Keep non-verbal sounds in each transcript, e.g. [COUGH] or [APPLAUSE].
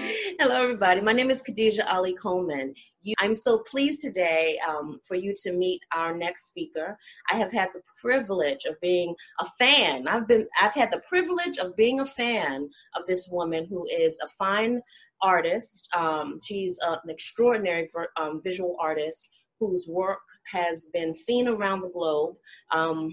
Hello, everybody. My name is Khadija Ali Coleman. You, I'm so pleased today um, for you to meet our next speaker. I have had the privilege of being a fan. I've been, I've had the privilege of being a fan of this woman who is a fine artist. Um, she's an extraordinary um, visual artist whose work has been seen around the globe. Um,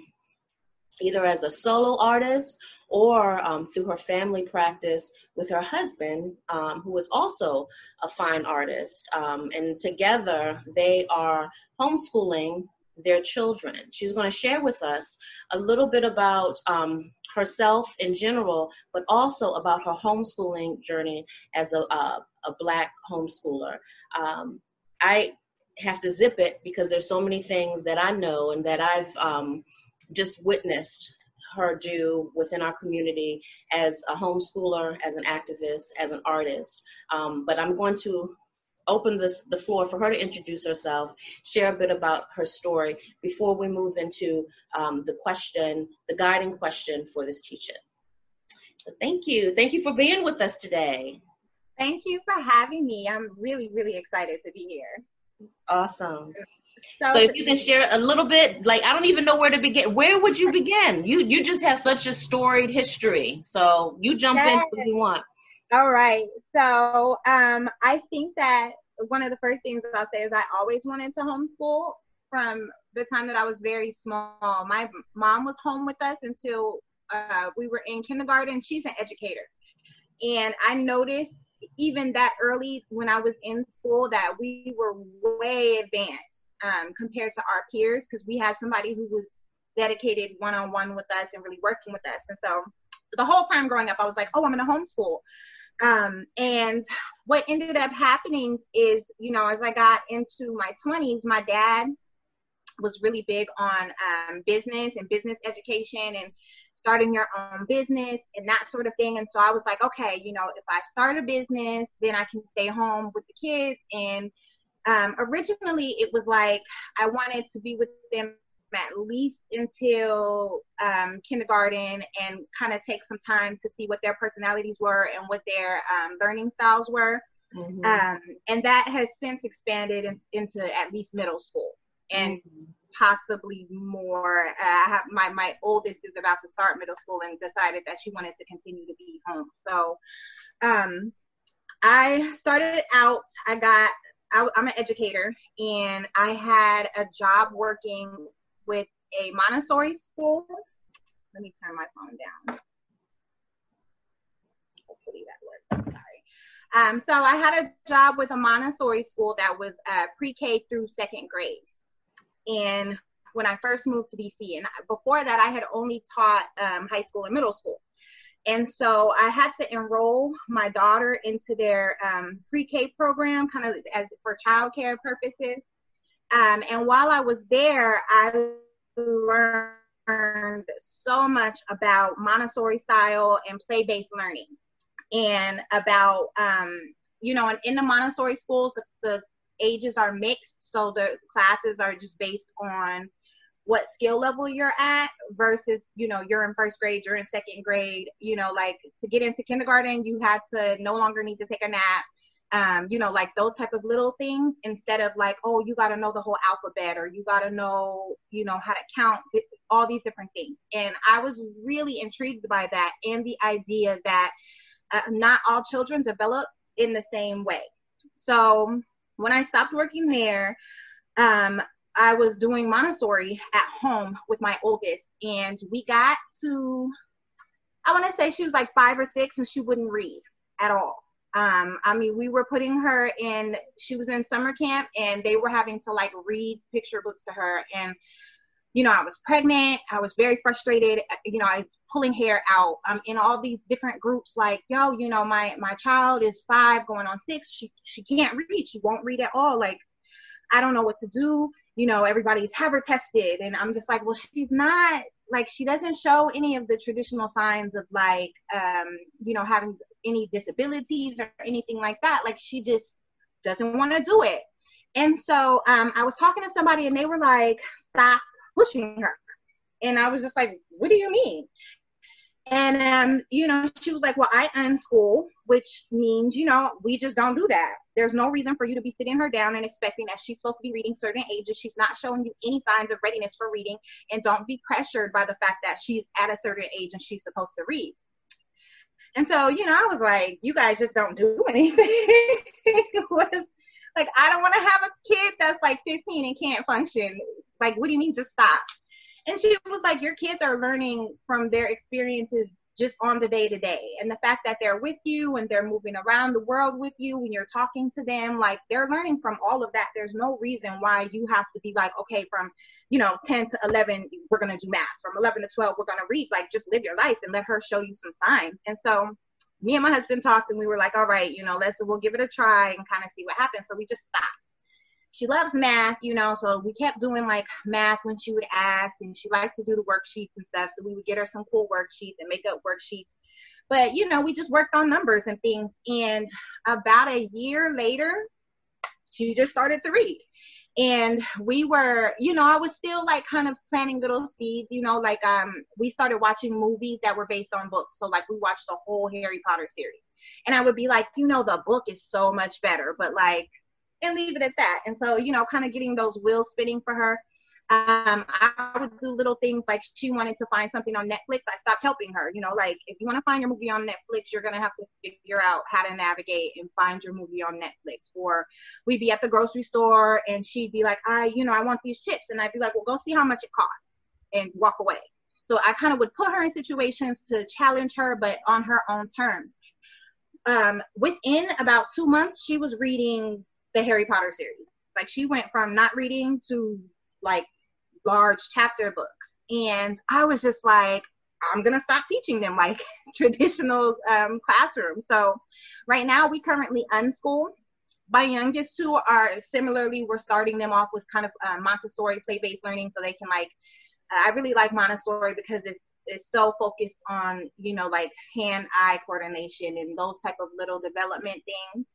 either as a solo artist or um, through her family practice with her husband, um, who is also a fine artist. Um, and together they are homeschooling their children. She's going to share with us a little bit about um, herself in general, but also about her homeschooling journey as a, a, a Black homeschooler. Um, I have to zip it because there's so many things that I know and that I've um, just witnessed her do within our community as a homeschooler, as an activist, as an artist. Um, but I'm going to open this, the floor for her to introduce herself, share a bit about her story before we move into um, the question, the guiding question for this teaching. So thank you. Thank you for being with us today. Thank you for having me. I'm really, really excited to be here. Awesome. So, if you can share a little bit, like I don't even know where to begin. Where would you begin? You you just have such a storied history. So you jump yes. in if you want. All right. So um, I think that one of the first things I'll say is I always wanted to homeschool from the time that I was very small. My mom was home with us until uh, we were in kindergarten. She's an educator, and I noticed even that early when I was in school that we were way advanced um, compared to our peers because we had somebody who was dedicated one on one with us and really working with us. And so the whole time growing up, I was like, oh, I'm in a homeschool. Um, and what ended up happening is, you know, as I got into my 20s, my dad was really big on um, business and business education and starting your own business and that sort of thing. And so I was like, okay, you know, if I start a business, then I can stay home with the kids and um, originally it was like I wanted to be with them at least until um, kindergarten and kind of take some time to see what their personalities were and what their um, learning styles were. Mm-hmm. Um, and that has since expanded in, into at least middle school and mm-hmm. possibly more. Uh, I have my my oldest is about to start middle school and decided that she wanted to continue to be home. So um, I started out. I got I, am an educator and I had a job working with a Montessori school. Let me turn my phone down. Hopefully that works. I'm sorry. Um, so I had a job with a Montessori school that was uh, pre-K through second grade. And when I first moved to DC, and before that, I had only taught um, high school and middle school. And so I had to enroll my daughter into their um, pre-K program, kind of as for childcare purposes. Um, and while I was there, I learned so much about Montessori style and play-based learning, and about um, you know, in the Montessori schools, the, the ages are mixed, so the classes are just based on what skill level you're at versus you know you're in first grade you're in second grade you know like to get into kindergarten you had to no longer need to take a nap um, you know like those type of little things instead of like oh you got to know the whole alphabet or you got to know you know how to count all these different things. And i was really intrigued by that and the idea that uh, not all children develop in the same way. So when i stopped working there um, I was doing Montessori at home with my oldest, and we got to, I want to say she was like five or six, and she wouldn't read at all. Um, I mean, we were putting her in, she was in summer camp, and they were having to like read picture books to her. And, you know, I was pregnant, I was very frustrated. You know, I was pulling hair out. I'm in all these different groups, like, yo, you know, my my child is five, going on six. She she can't read. She won't read at all. Like, I don't know what to do you know, everybody's have her tested. And I'm just like, well, she's not like, she doesn't show any of the traditional signs of like, um, you know, having any disabilities or anything like that. Like, she just doesn't want to do it. And so um, I was talking to somebody and they were like, stop pushing her. And I was just like, what do you mean? And um, you know, she was like, "Well, I unschool, which means, you know, we just don't do that. There's no reason for you to be sitting her down and expecting that she's supposed to be reading certain ages. She's not showing you any signs of readiness for reading, and don't be pressured by the fact that she's at a certain age and she's supposed to read." And so, you know, I was like, "You guys just don't do [LAUGHS] anything." [LAUGHS] was like, I don't want to have a kid that's like 15 and can't function. Like, what do you mean, just stop? And she was like, Your kids are learning from their experiences just on the day to day. And the fact that they're with you and they're moving around the world with you when you're talking to them, like they're learning from all of that. There's no reason why you have to be like, okay, from, you know, 10 to 11, we're going to do math. From 11 to 12, we're going to read. Like just live your life and let her show you some signs. And so me and my husband talked and we were like, all right, you know, let's, we'll give it a try and kind of see what happens. So we just stopped she loves math, you know, so we kept doing like math when she would ask, and she likes to do the worksheets and stuff. So we would get her some cool worksheets and make up worksheets. But, you know, we just worked on numbers and things. And about a year later, she just started to read. And we were, you know, I was still like kind of planting little seeds, you know, like um we started watching movies that were based on books. So like we watched the whole Harry Potter series. And I would be like, you know, the book is so much better, but like and leave it at that. And so, you know, kind of getting those wheels spinning for her. Um, I would do little things like she wanted to find something on Netflix. I stopped helping her. You know, like if you want to find your movie on Netflix, you're gonna have to figure out how to navigate and find your movie on Netflix. Or we'd be at the grocery store and she'd be like, I, you know, I want these chips, and I'd be like, well, go see how much it costs and walk away. So I kind of would put her in situations to challenge her, but on her own terms. Um, within about two months, she was reading the Harry Potter series. Like she went from not reading to like large chapter books. And I was just like, I'm gonna stop teaching them like [LAUGHS] traditional um, classroom. So right now we currently unschool. My youngest two are similarly, we're starting them off with kind of uh, Montessori play-based learning, so they can like. I really like Montessori because it's it's so focused on you know like hand-eye coordination and those type of little development things.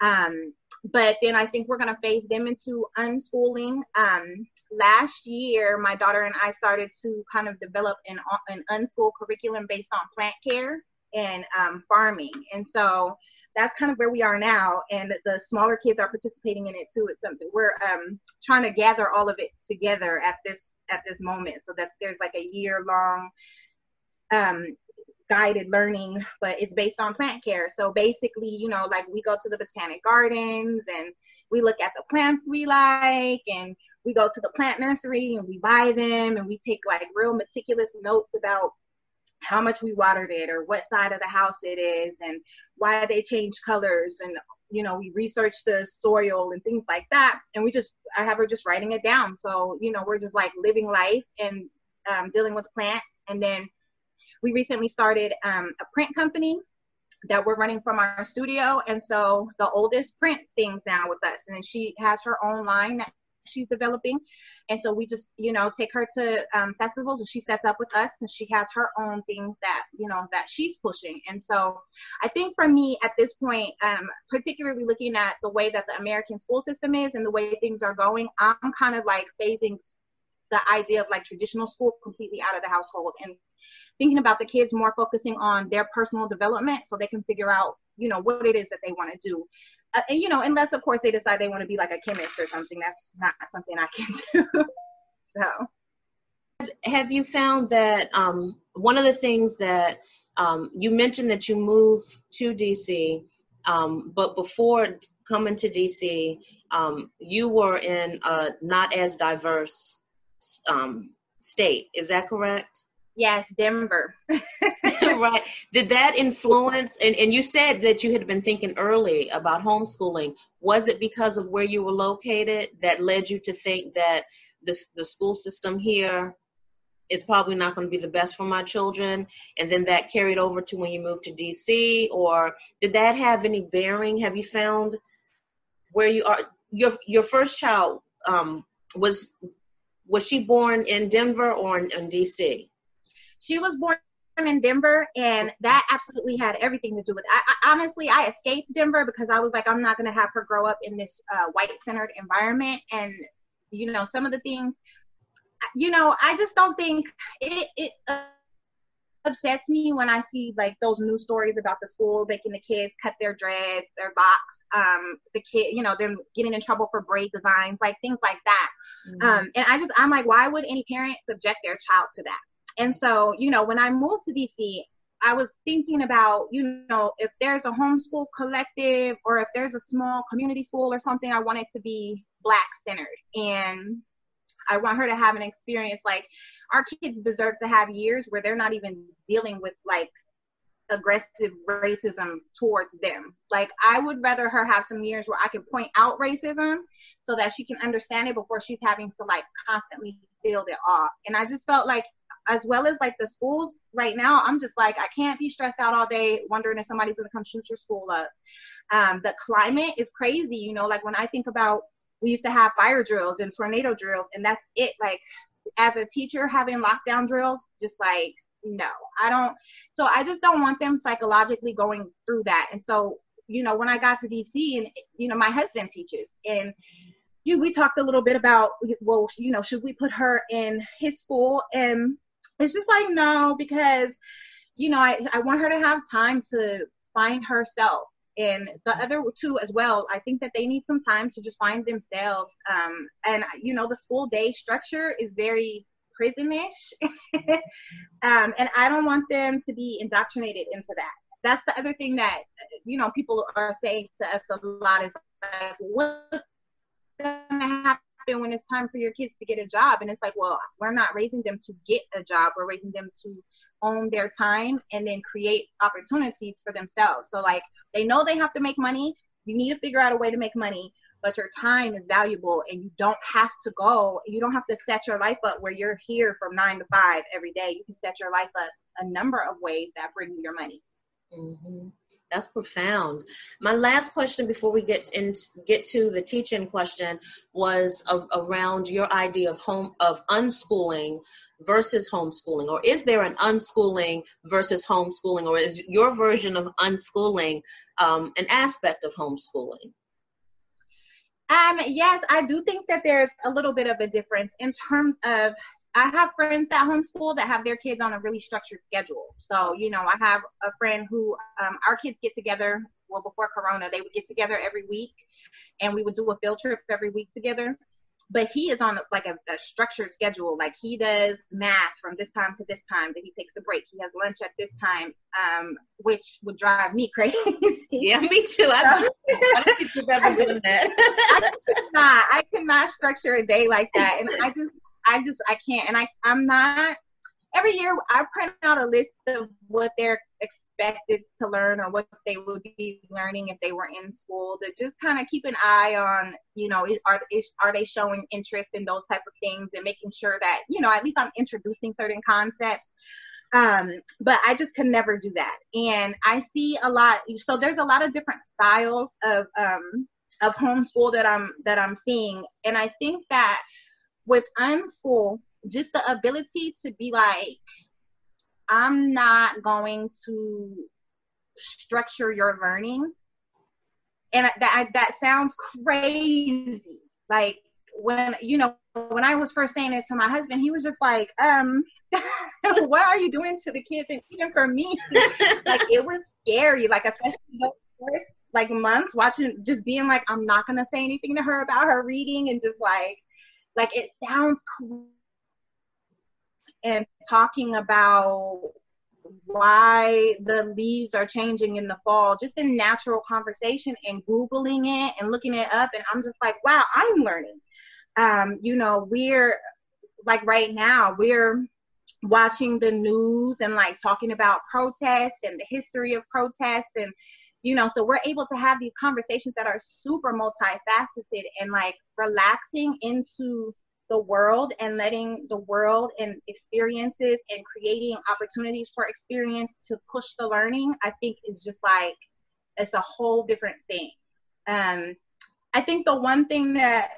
Um, but then I think we're going to phase them into unschooling. Um, last year, my daughter and I started to kind of develop an, an unschool curriculum based on plant care and um, farming. And so that's kind of where we are now. And the smaller kids are participating in it too. It's something we're um, trying to gather all of it together at this at this moment so that there's like a year long um, guided learning, but it's based on plant care. So basically, you know, like we go to the botanic gardens and we look at the plants we like and we go to the plant nursery and we buy them and we take like real meticulous notes about how much we watered it or what side of the house it is and why they change colors and you know we research the soil and things like that and we just i have her just writing it down so you know we're just like living life and um, dealing with plants and then we recently started um, a print company that we're running from our studio. And so the oldest prints things now with us. And then she has her own line that she's developing. And so we just, you know, take her to um, festivals and she sets up with us and she has her own things that, you know, that she's pushing. And so I think for me at this point, um, particularly looking at the way that the American school system is and the way things are going, I'm kind of like phasing the idea of like traditional school completely out of the household and thinking about the kids more focusing on their personal development so they can figure out, you know, what it is that they want to do. Uh, and, you know, unless of course they decide they want to be like a chemist or something, that's not something I can [LAUGHS] do. so. Have you found that um, one of the things that um, you mentioned that you moved to DC, um, but before coming to DC, um, you were in a not as diverse um, state. Is that correct? Yes, Denver. [LAUGHS] right. Did that influence, and, and you said that you had been thinking early about homeschooling. Was it because of where you were located that led you to think that the, the school system here is probably not going to be the best for my children? And then that carried over to when you moved to DC? Or did that have any bearing? Have you found where you are? Your, your first child um, was was she born in Denver or in, in DC? She was born in Denver, and that absolutely had everything to do with. It. I, I honestly, I escaped Denver because I was like, I'm not gonna have her grow up in this uh, white-centered environment, and you know, some of the things, you know, I just don't think it. it uh, upsets me when I see like those news stories about the school making the kids cut their dreads, their box, um, the kid, you know, them getting in trouble for braid designs, like things like that. Mm-hmm. Um, and I just, I'm like, why would any parent subject their child to that? And so, you know, when I moved to DC, I was thinking about, you know, if there's a homeschool collective or if there's a small community school or something, I want it to be black centered. And I want her to have an experience like our kids deserve to have years where they're not even dealing with like aggressive racism towards them. Like I would rather her have some years where I can point out racism so that she can understand it before she's having to like constantly build it off. And I just felt like as well as like the schools right now, I'm just like I can't be stressed out all day wondering if somebody's gonna come shoot your school up. Um, the climate is crazy, you know, like when I think about we used to have fire drills and tornado drills and that's it. Like as a teacher having lockdown drills, just like no, I don't. So I just don't want them psychologically going through that. And so, you know, when I got to DC and, you know, my husband teaches and you, we talked a little bit about, well, you know, should we put her in his school? And it's just like, no, because, you know, I, I want her to have time to find herself. And the other two as well, I think that they need some time to just find themselves. Um, and, you know, the school day structure is very prisonish. [LAUGHS] um, and I don't want them to be indoctrinated into that. That's the other thing that, you know, people are saying to us a lot is like, what's going to happen when it's time for your kids to get a job? And it's like, well, we're not raising them to get a job. We're raising them to own their time and then create opportunities for themselves. So like they know they have to make money. You need to figure out a way to make money but your time is valuable and you don't have to go you don't have to set your life up where you're here from nine to five every day you can set your life up a number of ways that bring you your money mm-hmm. That's profound. My last question before we get in get to the teaching question was a, around your idea of home of unschooling versus homeschooling or is there an unschooling versus homeschooling or is your version of unschooling um, an aspect of homeschooling? Um, yes, I do think that there's a little bit of a difference in terms of I have friends that homeschool that have their kids on a really structured schedule. So, you know, I have a friend who um, our kids get together. Well, before Corona, they would get together every week, and we would do a field trip every week together but he is on like a, a, structured schedule. Like he does math from this time to this time. Then he takes a break. He has lunch at this time, um, which would drive me [LAUGHS] crazy. Yeah, me too. I, I don't think you've ever [LAUGHS] done that. I cannot. I cannot structure a day like that, and I just, I just, I can't. And I, I'm not. Every year, I print out a list of what they're expected to learn or what they would be learning if they were in school to just kind of keep an eye on you know are are they showing interest in those type of things and making sure that you know at least i'm introducing certain concepts um but i just could never do that and i see a lot so there's a lot of different styles of um of homeschool that i'm that i'm seeing and i think that with unschool just the ability to be like I'm not going to structure your learning. And that that sounds crazy. Like when you know when I was first saying it to my husband, he was just like, um, [LAUGHS] what are you doing to the kids? And even for me, [LAUGHS] like it was scary. Like especially the first like months watching, just being like, I'm not gonna say anything to her about her reading, and just like, like it sounds cool and talking about why the leaves are changing in the fall, just in natural conversation and Googling it and looking it up. And I'm just like, wow, I'm learning. Um, you know, we're like right now, we're watching the news and like talking about protest and the history of protest and you know so we're able to have these conversations that are super multifaceted and like relaxing into the world and letting the world and experiences and creating opportunities for experience to push the learning, I think is just like it's a whole different thing. Um, I think the one thing that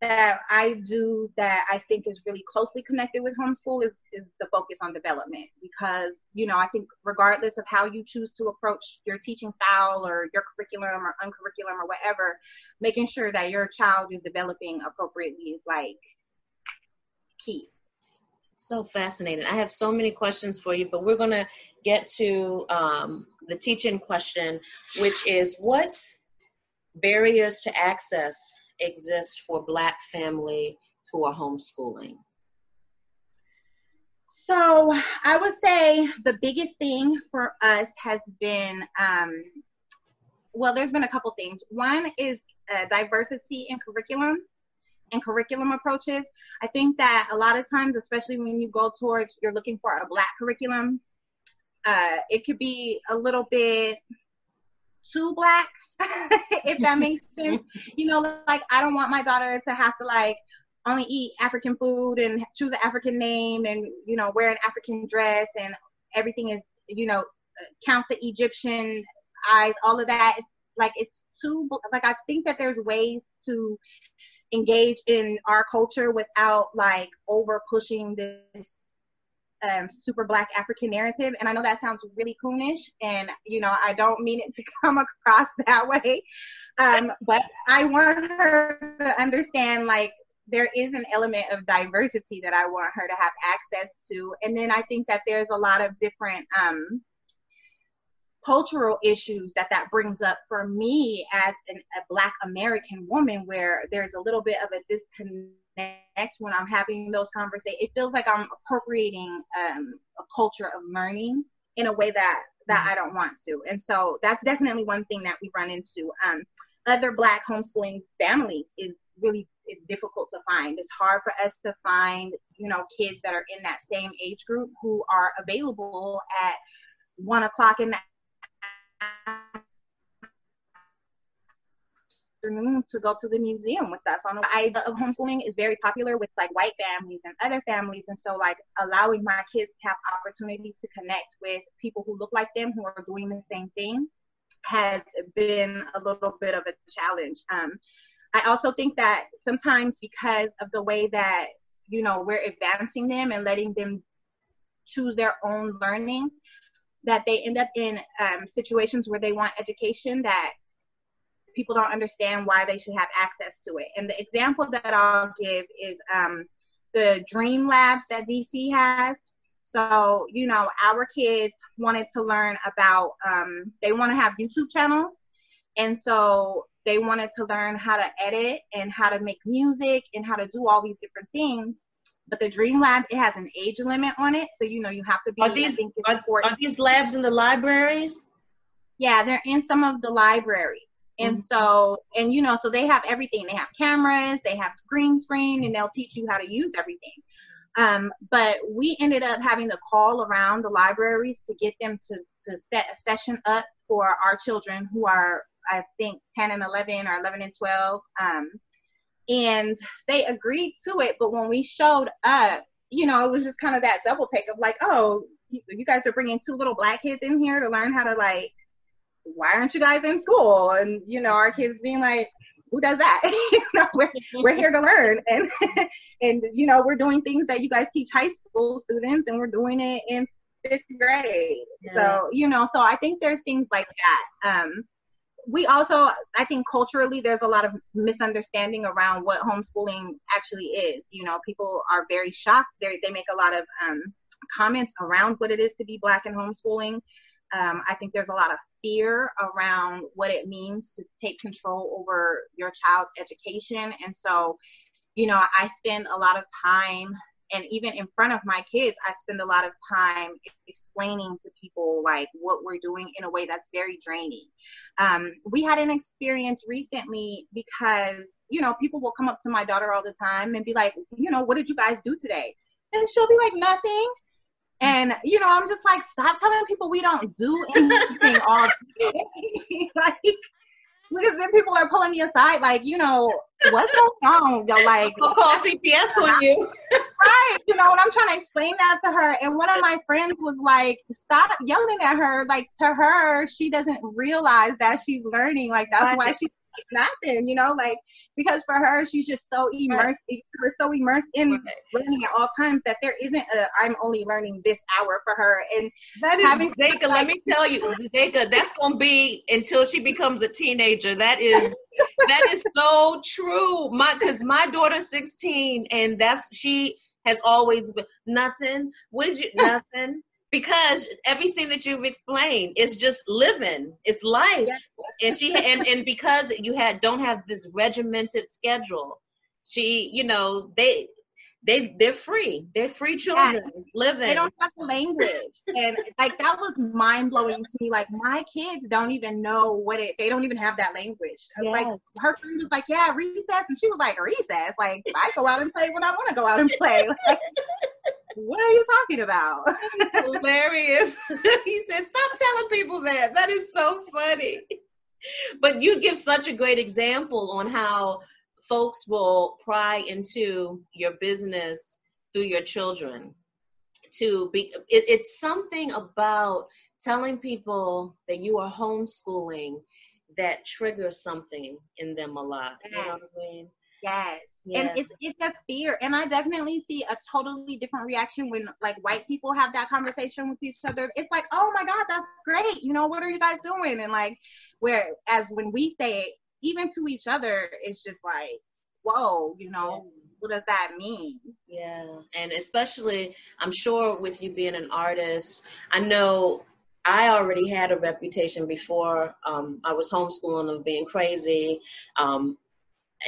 that I do that I think is really closely connected with homeschool is is the focus on development because you know I think regardless of how you choose to approach your teaching style or your curriculum or uncurriculum or whatever, making sure that your child is developing appropriately is like key. So fascinating. I have so many questions for you, but we're going to get to um, the teaching question, which is what barriers to access exist for Black family who are homeschooling? So I would say the biggest thing for us has been, um, well, there's been a couple things. One is uh, diversity in curriculums and curriculum approaches. I think that a lot of times, especially when you go towards you're looking for a black curriculum, uh, it could be a little bit too black, [LAUGHS] if that makes sense. You know, like I don't want my daughter to have to like only eat African food and choose an African name and you know wear an African dress and everything is you know count the Egyptian eyes, all of that. It's like it's too like I think that there's ways to engage in our culture without like over pushing this um, super black African narrative. And I know that sounds really coonish, and you know I don't mean it to [LAUGHS] come across that way, um, but I want her to understand like there is an element of diversity that I want her to have access to, and then I think that there's a lot of different um, cultural issues that that brings up for me as an, a black american woman where there's a little bit of a disconnect when i'm having those conversations it feels like i'm appropriating um, a culture of learning in a way that that mm-hmm. i don't want to. And so that's definitely one thing that we run into. Um, other black homeschooling families is really is difficult to find. It's hard for us to find you know kids that are in that same age group who are available at one o'clock in the afternoon to go to the museum with us. On the idea of homeschooling is very popular with like white families and other families, and so like allowing my kids to have opportunities to connect with people who look like them who are doing the same thing has been a little bit of a challenge. Um, I also think that sometimes because of the way that you know we're advancing them and letting them choose their own learning that they end up in um, situations where they want education that people don't understand why they should have access to it. And the example that I'll give is um, the Dream Labs that DC has. So, you know, our kids wanted to learn about, um, they want to have YouTube channels. And so they wanted to learn how to edit and how to make music and how to do all these different things. But the Dream Lab, it has an age limit on it, so you know you have to be. Are these are, are these labs in the libraries? Yeah, they're in some of the libraries. And mm-hmm. so, and you know, so they have everything. They have cameras, they have green screen, and they'll teach you how to use everything. Um, but we ended up having to call around the libraries to get them to, to set a session up for our children who are, I think, 10 and 11 or 11 and 12. Um, and they agreed to it. But when we showed up, you know, it was just kind of that double take of like, oh, you guys are bringing two little black kids in here to learn how to like, why aren't you guys in school? And you know, our kids being like, who does that? [LAUGHS] you know, we're we're here to learn, [LAUGHS] and and you know, we're doing things that you guys teach high school students, and we're doing it in fifth grade. Yeah. So you know, so I think there's things like that. Um, we also i think culturally there's a lot of misunderstanding around what homeschooling actually is you know people are very shocked they they make a lot of um, comments around what it is to be black in homeschooling um, i think there's a lot of fear around what it means to take control over your child's education. And so you know i spend a lot of time and even in front of my kids i spend a lot of time explaining to people like what we're doing in a way that's very draining. Um, we had an experience recently because you know people will come up to my daughter all the time and be like you know what did you guys do today? And she'll be like nothing and you know i'm just like stop telling people we don't do anything all day [LAUGHS] like because then people are pulling me aside, like, you know, what's going on? Yo, like, I'll call CPS on you. right. You know, and I'm trying to explain that to her. And one of my friends was like, stop yelling at her. Like, to her, she doesn't realize that she's learning. Like, that's why she's nothing, you know, like because for her she's just so immersed right. we're so immersed in learning at all times that there isn't a I'm only learning this hour for her. And that is Jadaika, let me tell you, Jadaika, that's gonna be until she becomes a teenager. That is that is so true. My cause my daughter's 16 and that's she has always been nothing. What did you [LAUGHS] nothing? Because everything that you've explained is just living it's life. And she and and because you had don't have this regimented schedule she you know they they they're free. They're free children yeah. living. They don't have the language. And like that was mind-blowing to me. Like my kids don't even know what it they don't even have that language. Yes. like her friend was like yeah recess. And she was like recess? Like i go out and play when i want to go out and play. [LAUGHS] Like, what are you talking about? [LAUGHS] hilarious. [LAUGHS] he said, Stop telling people that. That is so funny. But you give such a great example on how folks will pry into your business through your children. To be, it, it's something about telling people that you are homeschooling that triggers something in them a lot. You know what I mean? Yes. Yeah. And it's it's a fear. And I definitely see a totally different reaction when like white people have that conversation with each other. It's like, oh my God, that's great. You know, what are you guys doing? And like whereas when we say it, even to each other, it's just like, whoa, you know, yeah. what does that mean? Yeah. And especially I'm sure with you being an artist, I know I already had a reputation before um, I was homeschooling of being crazy. Um,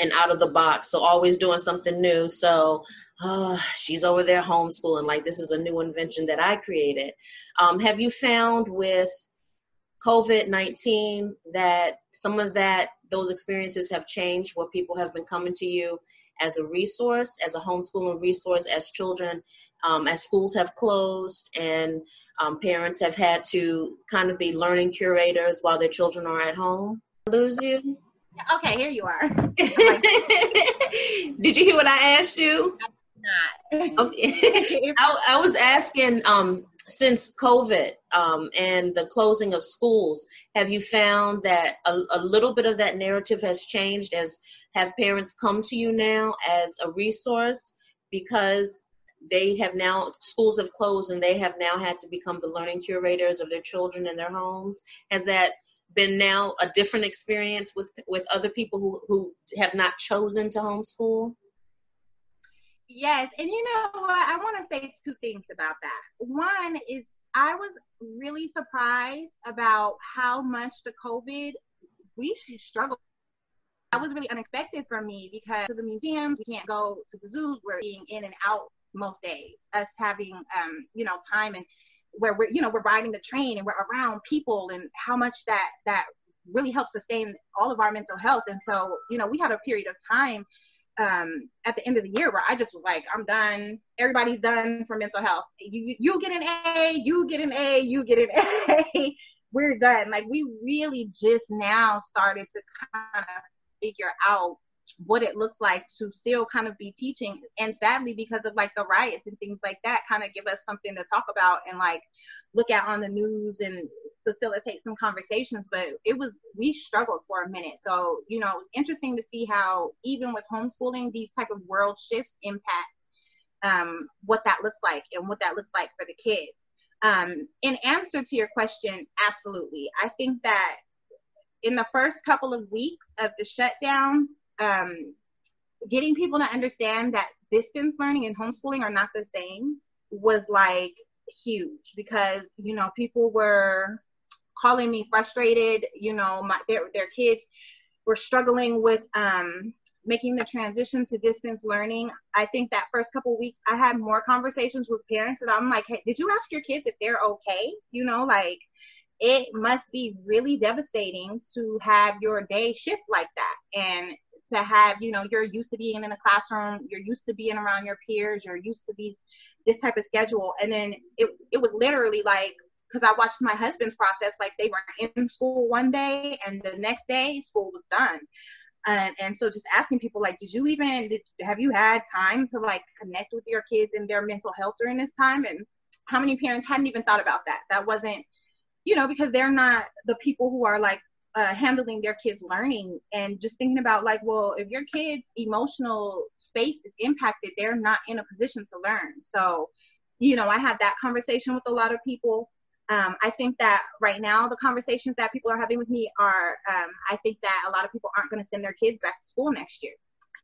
and out of the box. So always doing something new. So uh, she's over there homeschooling. Like this is a new invention that I created. Um, have you found with COVID 19 that some of that, those experiences have changed where people have been coming to you as a resource, as a homeschooling resource, as children, um, as schools have closed and um, parents have had to kind of be learning curators while their children are at home? Lose you? Okay, here you are. [LAUGHS] Did you hear what I asked you? Not. Okay. [LAUGHS] [LAUGHS] I, I, was asking um, since COVID um, and the closing of schools, have you found that a, a, little bit of that narrative has changed? As have parents come to you now as a resource because they have now schools have closed and they have now had to become the learning curators of their children in their homes? Has that been now a different experience with with other people who who have not chosen to homeschool? Yes, and you know what? I want to say two things about that. One is I was really surprised about how much the COVID we struggled. That was really unexpected for me because of the museums, we can't go to the zoos. We're being in and out most days. Us having, um, you know, time and where we're you know we're riding the train and we're around people and how much that that really helps sustain all of our mental health and so you know we had a period of time um, at the end of the year where I just was like, I'm done. Everybody's done for mental health. You you get an A, you get an A, you get an [LAUGHS] A. We're done. Like we really just now started to kind of figure out what it looks like to still kind of be teaching and sadly because of like the riots and things like that kind of give us something to talk about and like look at on the news and facilitate some conversations but it was we struggled for a minute. So you know it was interesting to see how even with homeschooling these type of world shifts impact um, what that looks like and what that looks like for the kids. Um, in answer to your question absolutely. I think that in the first couple of weeks of the shutdowns um, getting people to understand that distance learning and homeschooling are not the same was like huge because you know people were calling me frustrated you know my their their kids were struggling with um making the transition to distance learning. I think that first couple weeks i had more conversations with parents that i'm like hey did you ask your kids if they're okay? You know like it must be really devastating to have your day shift like that. And to have, you know, you're used to being in a classroom, you're used to being around your peers, you're used to these this type of schedule. And then it it was literally like because I watched my husband's process, like they were in school one day and the next day school was done. And, and so just asking people like, did you even, did, have you had time to like connect with your kids and their mental health during this time? And how many parents hadn't even thought about that? That wasn't, you know, because they're not the people who are like uh, handling their kids learning and just thinking about like well if your kids emotional space is impacted they're not in a position to learn. So you know i had that conversation with a lot of people. Um, i think that right now the conversations that people are having with me are um, i think that a lot of people aren't going to send their kids back to school next year.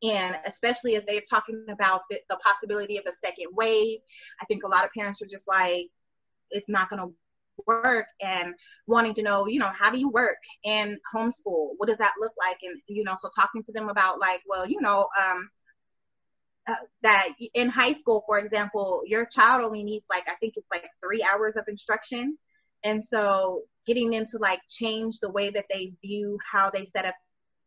And especially as they're talking about the, the possibility of a second wave, I think a lot of parents are just like, it's not going to work and wanting to know, you know, how do you work and homeschool? What does that look like? And, you know, so talking to them about like, well, you know, um, uh, that in high school, for example, your child only needs like, I think it's like three hours of instruction. And so getting them to like change the way that they view how they set up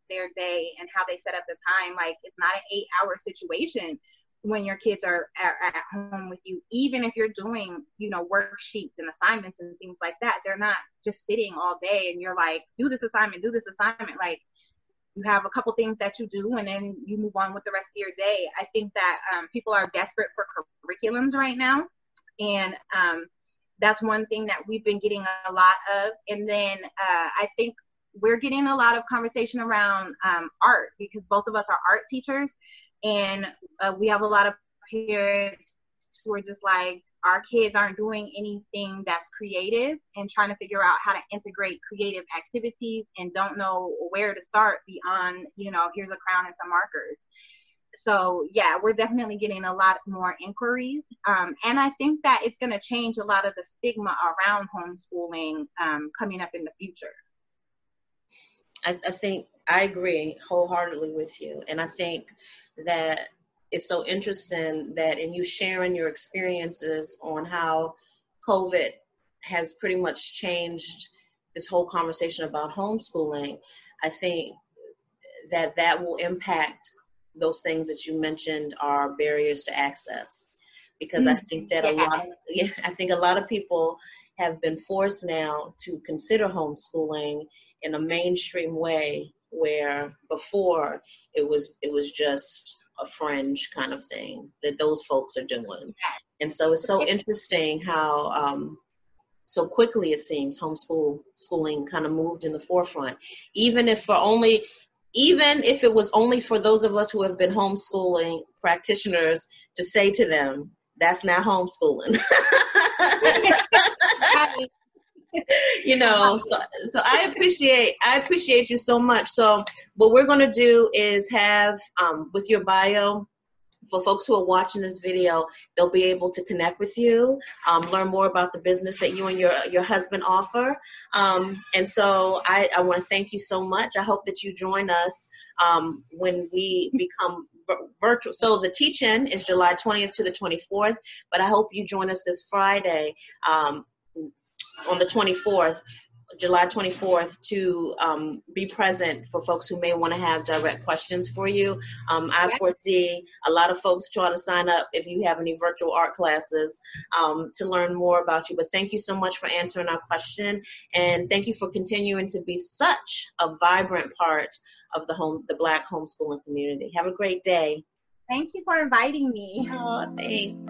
their day and how they set up the time, like it's not an eight hour situation when your kids are at, at, home with you even if you're doing you know worksheets and assignments and things like that they're not just sitting all day and you're like do this assignment do this assignment. Like you have a couple things that you do and then you move on with the rest of your day. I think that um, people are desperate for curriculums right now and um, that's one thing that we've been getting a lot of. And then uh, i think we're getting a lot of conversation around um, art because both of us are art teachers and uh, we have a lot of parents who are just like, our kids aren't doing anything that's creative and trying to figure out how to integrate creative activities and don't know where to start beyond, you know, here's a crown and some markers. So yeah, we're definitely getting a lot more inquiries, um, and I think that it's going to change a lot of the stigma around homeschooling um, coming up in the future. I, I think I agree wholeheartedly with you. And I think that it's so interesting that in you sharing your experiences on how COVID has pretty much changed this whole conversation about homeschooling, I think that that will impact those things that you mentioned are barriers to access. Because mm-hmm. I think that a lot of yeah, I think a lot of people have been forced now to consider homeschooling in a mainstream way where before it was it was just a fringe kind of thing that those folks are doing. And so it's so interesting how um, so quickly it seems homeschool schooling kind of moved in the forefront. Even if for only even if it was only for those of us who have been homeschooling practitioners to say to them that's not homeschooling [LAUGHS] [LAUGHS] you know so, so i appreciate i appreciate you so much so what we're to do is have um, with your bio for folks who are watching this video, they'll be able to connect with you, um, learn more about the business that you and your your husband offer. Um, and so I, I want to thank you so much. I hope that you join us um, when we become virtual. So the teaching is July 20th to the 24th, but I hope you join us this Friday um, on the 24th, July 24th, to um, be present for folks who may want to have direct questions for you. Um, I foresee a lot of folks trying to sign up if you have any virtual art classes um, to learn more about you. But thank you so much for answering our question, and thank you for continuing to be such a vibrant part of the home, the Black homeschooling community. Have a great day. Thank you for inviting me. Oh, thanks.